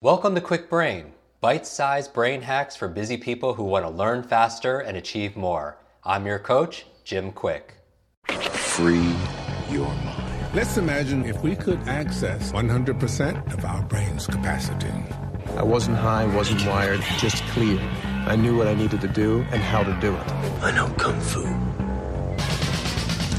Welcome to Kwik Brain, bite sized brain hacks for busy people who want to learn faster and achieve more. I'm your coach, Jim Kwik. Free your mind. Let's imagine if we could access 100% of our brain's capacity. I wasn't high, wasn't wired, just clear. I knew what I needed to do and how to do it. I know Kung Fu.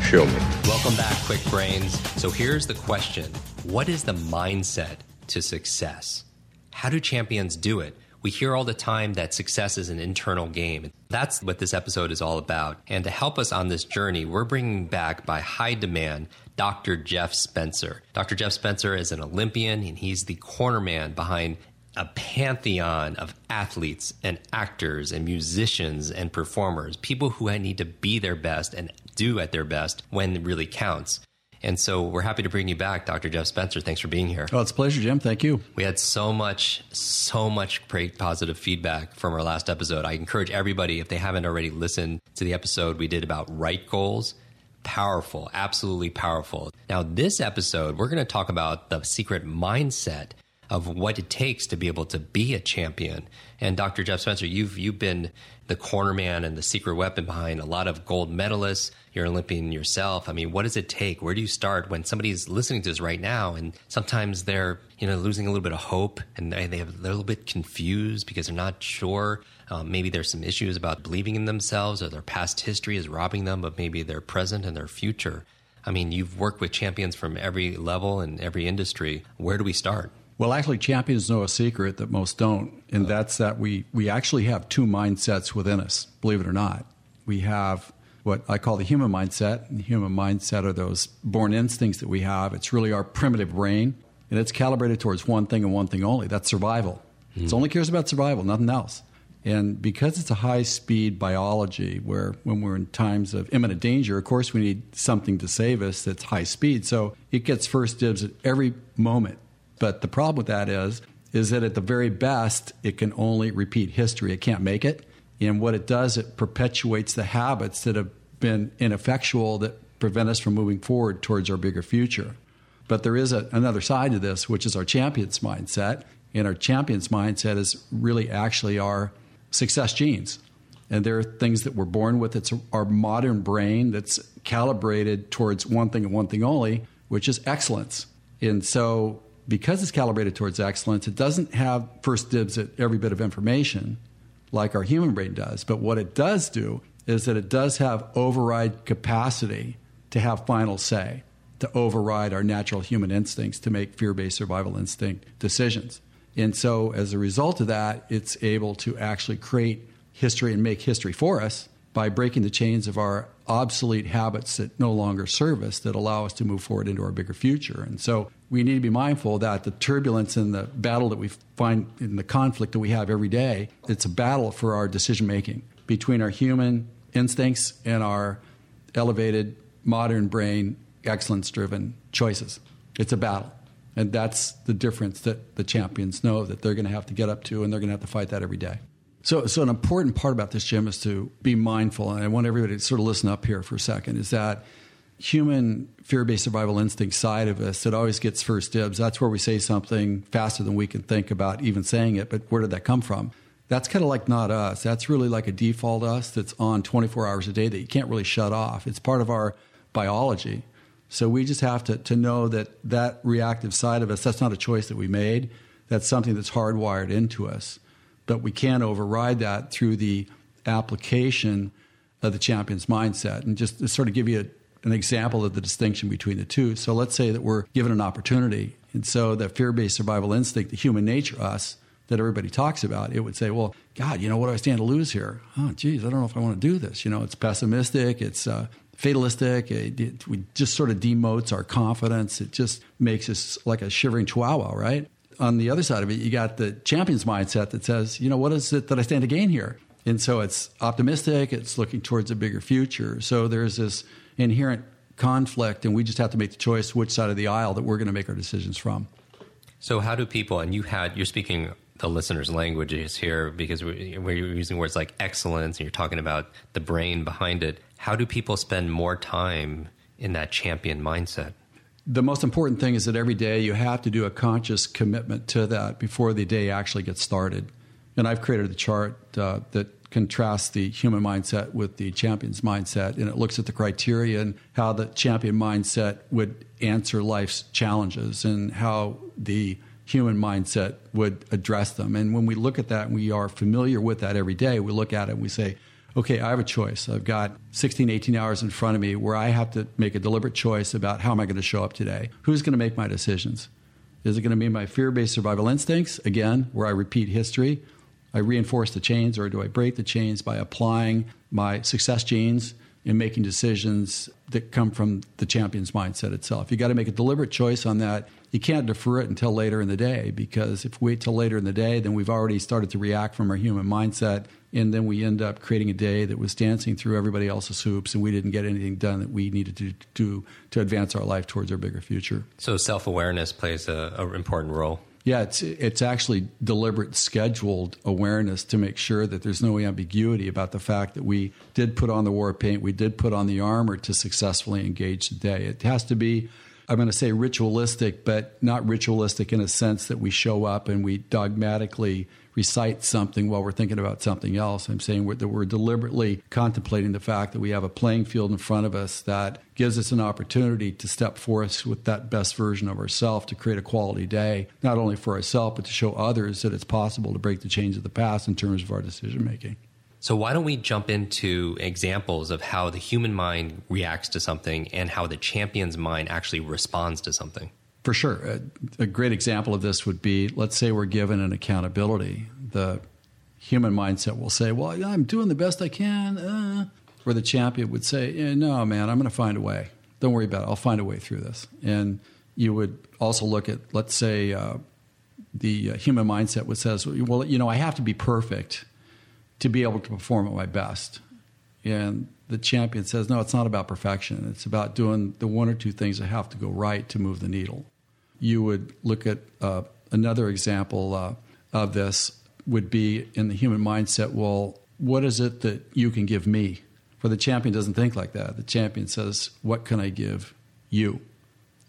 Show me. Welcome back, Kwik Brains. So here's the question What is the mindset to success? How do champions do it? We hear all the time that success is an internal game. That's what this episode is all about. And to help us on this journey, we're bringing back by high demand Dr. Jeff Spencer. Dr. Jeff Spencer is an Olympian and he's the corner man behind a pantheon of athletes and actors and musicians and performers, people who need to be their best and do at their best when it really counts. And so we're happy to bring you back, Dr. Jeff Spencer. Thanks for being here. Oh, it's a pleasure, Jim. Thank you. We had so much, so much great positive feedback from our last episode. I encourage everybody, if they haven't already listened to the episode we did about right goals, powerful, absolutely powerful. Now, this episode, we're going to talk about the secret mindset of what it takes to be able to be a champion. And Dr. Jeff Spencer, you've you've been the corner man and the secret weapon behind a lot of gold medalists. You're an Olympian yourself. I mean, what does it take? Where do you start when somebody's listening to this right now and sometimes they're you know losing a little bit of hope and they, they have, they're a little bit confused because they're not sure. Um, maybe there's some issues about believing in themselves or their past history is robbing them of maybe their present and their future. I mean, you've worked with champions from every level and every industry. Where do we start? Well, actually, champions know a secret that most don't, and that's that we, we actually have two mindsets within us, believe it or not. We have what I call the human mindset. And the human mindset are those born instincts that we have. It's really our primitive brain, and it's calibrated towards one thing and one thing only that's survival. Mm. It only cares about survival, nothing else. And because it's a high speed biology, where when we're in times of imminent danger, of course, we need something to save us that's high speed. So it gets first dibs at every moment but the problem with that is, is that at the very best, it can only repeat history. It can't make it. And what it does, it perpetuates the habits that have been ineffectual that prevent us from moving forward towards our bigger future. But there is a, another side to this, which is our champion's mindset. And our champion's mindset is really actually our success genes. And there are things that we're born with. It's our modern brain that's calibrated towards one thing and one thing only, which is excellence. And so because it's calibrated towards excellence, it doesn't have first dibs at every bit of information like our human brain does. But what it does do is that it does have override capacity to have final say, to override our natural human instincts to make fear based survival instinct decisions. And so, as a result of that, it's able to actually create history and make history for us by breaking the chains of our obsolete habits that no longer serve us that allow us to move forward into our bigger future. And so we need to be mindful that the turbulence and the battle that we find in the conflict that we have every day, it's a battle for our decision making between our human instincts and our elevated modern brain excellence driven choices. It's a battle. And that's the difference that the champions know that they're going to have to get up to and they're going to have to fight that every day. So, so an important part about this, Jim, is to be mindful, and I want everybody to sort of listen up here for a second. Is that human fear-based survival instinct side of us that always gets first dibs? That's where we say something faster than we can think about even saying it. But where did that come from? That's kind of like not us. That's really like a default us that's on 24 hours a day that you can't really shut off. It's part of our biology. So we just have to, to know that that reactive side of us, that's not a choice that we made. That's something that's hardwired into us but we can override that through the application of the champion's mindset. And just to sort of give you a, an example of the distinction between the two. So let's say that we're given an opportunity. And so that fear based survival instinct, the human nature, us, that everybody talks about, it would say, well, God, you know, what do I stand to lose here? Oh, geez, I don't know if I want to do this. You know, it's pessimistic, it's uh, fatalistic. It, it, we just sort of demotes our confidence. It just makes us like a shivering chihuahua, right? On the other side of it, you got the champion's mindset that says, you know, what is it that I stand to gain here? And so it's optimistic, it's looking towards a bigger future. So there's this inherent conflict, and we just have to make the choice which side of the aisle that we're going to make our decisions from. So, how do people, and you had, you're speaking the listeners' languages here because we're, we're using words like excellence and you're talking about the brain behind it. How do people spend more time in that champion mindset? The most important thing is that every day you have to do a conscious commitment to that before the day actually gets started. And I've created a chart uh, that contrasts the human mindset with the champion's mindset, and it looks at the criteria and how the champion mindset would answer life's challenges and how the human mindset would address them. And when we look at that and we are familiar with that every day, we look at it and we say, okay, I have a choice. I've got 16, 18 hours in front of me where I have to make a deliberate choice about how am I going to show up today? Who's going to make my decisions? Is it going to be my fear based survival instincts, again, where I repeat history? I reinforce the chains, or do I break the chains by applying my success genes in making decisions that come from the champion's mindset itself? You got to make a deliberate choice on that. You can't defer it until later in the day because if we wait till later in the day, then we've already started to react from our human mindset and then we end up creating a day that was dancing through everybody else's hoops and we didn't get anything done that we needed to do to advance our life towards our bigger future. So self-awareness plays an important role. Yeah it's it's actually deliberate scheduled awareness to make sure that there's no ambiguity about the fact that we did put on the war paint we did put on the armor to successfully engage the day it has to be I'm going to say ritualistic, but not ritualistic in a sense that we show up and we dogmatically recite something while we're thinking about something else. I'm saying we're, that we're deliberately contemplating the fact that we have a playing field in front of us that gives us an opportunity to step forth with that best version of ourselves to create a quality day, not only for ourselves, but to show others that it's possible to break the chains of the past in terms of our decision making. So, why don't we jump into examples of how the human mind reacts to something and how the champion's mind actually responds to something? For sure. A, a, great example of this would be let's say we're given an accountability. The human mindset will say, Well, I'm doing the best I can. Uh, or the champion would say, yeah, No, man, I'm going to find a way. Don't worry about it. I'll find a way through this. And you would also look at, let's say, uh, the human mindset which says, Well, you know, I have to be perfect to be able to perform at my best. And the champion says, no, it's not about perfection. It's about doing the one or two things that have to go right to move the needle. You would look at uh, another example uh, of this would be in the human mindset. Well, what is it that you can give me? For the champion doesn't think like that. The champion says, what can I give you?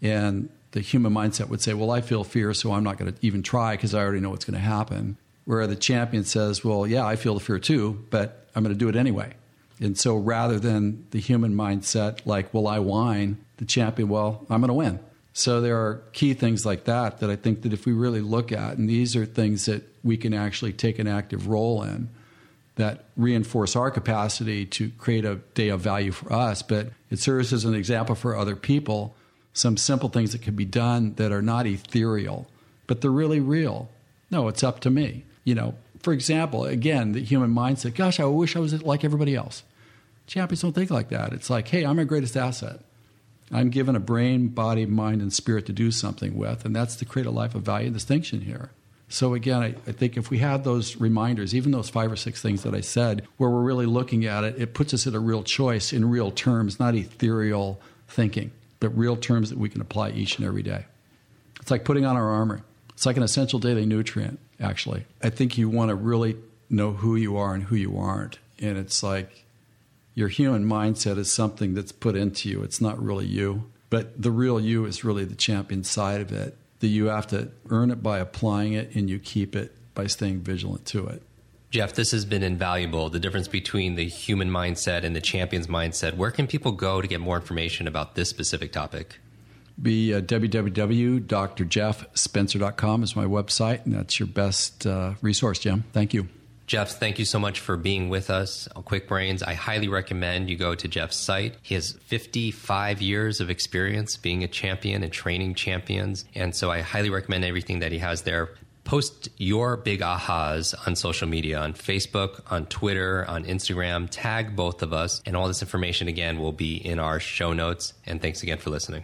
And the human mindset would say, well, I feel fear, so I'm not going to even try because I already know what's going to happen. Where the champion says, well, yeah, I feel the fear too, but I'm going to do it anyway. And so rather than the human mindset, like, well, I whine, the champion, well, I'm going to win. So there are key things like that that I think that if we really look at, and these are things that we can actually take an active role in that reinforce our capacity to create a day of value for us, but it serves as an example for other people. Some simple things that can be done that are not ethereal, but they're really real. No, it's up to me. You know, for example, again, the human mindset, gosh, I wish I was like everybody else. Champions don't think like that. It's like, hey, I'm my greatest asset. I'm given a brain, body, mind, and spirit to do something with, and that's to create a life of value and distinction here. So again, I, I, think if we have those reminders, even those five or six things that I said, where we're really looking at it, it puts us at a real choice in real terms, not ethereal thinking, but real terms that we can apply each and every day. It's like putting on our armor. It's like an essential daily nutrient, actually. I think you want to really know who you are and who you aren't. And it's like your human mindset is something that's put into you. It's not really you. But the real you is really the champion side of it. That you have to earn it by applying it and you keep it by staying vigilant to it. Jeff, this has been invaluable. The difference between the human mindset and the champion's mindset. Where can people go to get more information about this specific topic? Be uh, www.drjeffspencer.com is my website, and that's your best uh, resource, Jim. Thank you. Jeff, thank you so much for being with us on Kwik Brains. I highly recommend you go to Jeff's site. He has 55 years of experience being a champion and training champions. And so I highly recommend everything that he has there. Post your big ahas on social media, on Facebook, on Twitter, on Instagram. Tag both of us. And all this information, again, will be in our show notes. And thanks again for listening.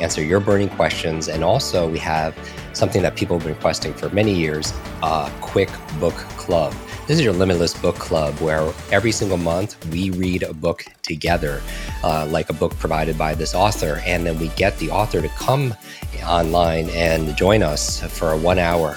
answer your burning questions, and also we have something that people have been requesting for many years a quick book club. This is your limitless book club where every single month we read a book together, uh, like a book provided by this author. And then we get the author to come online and join us for a one hour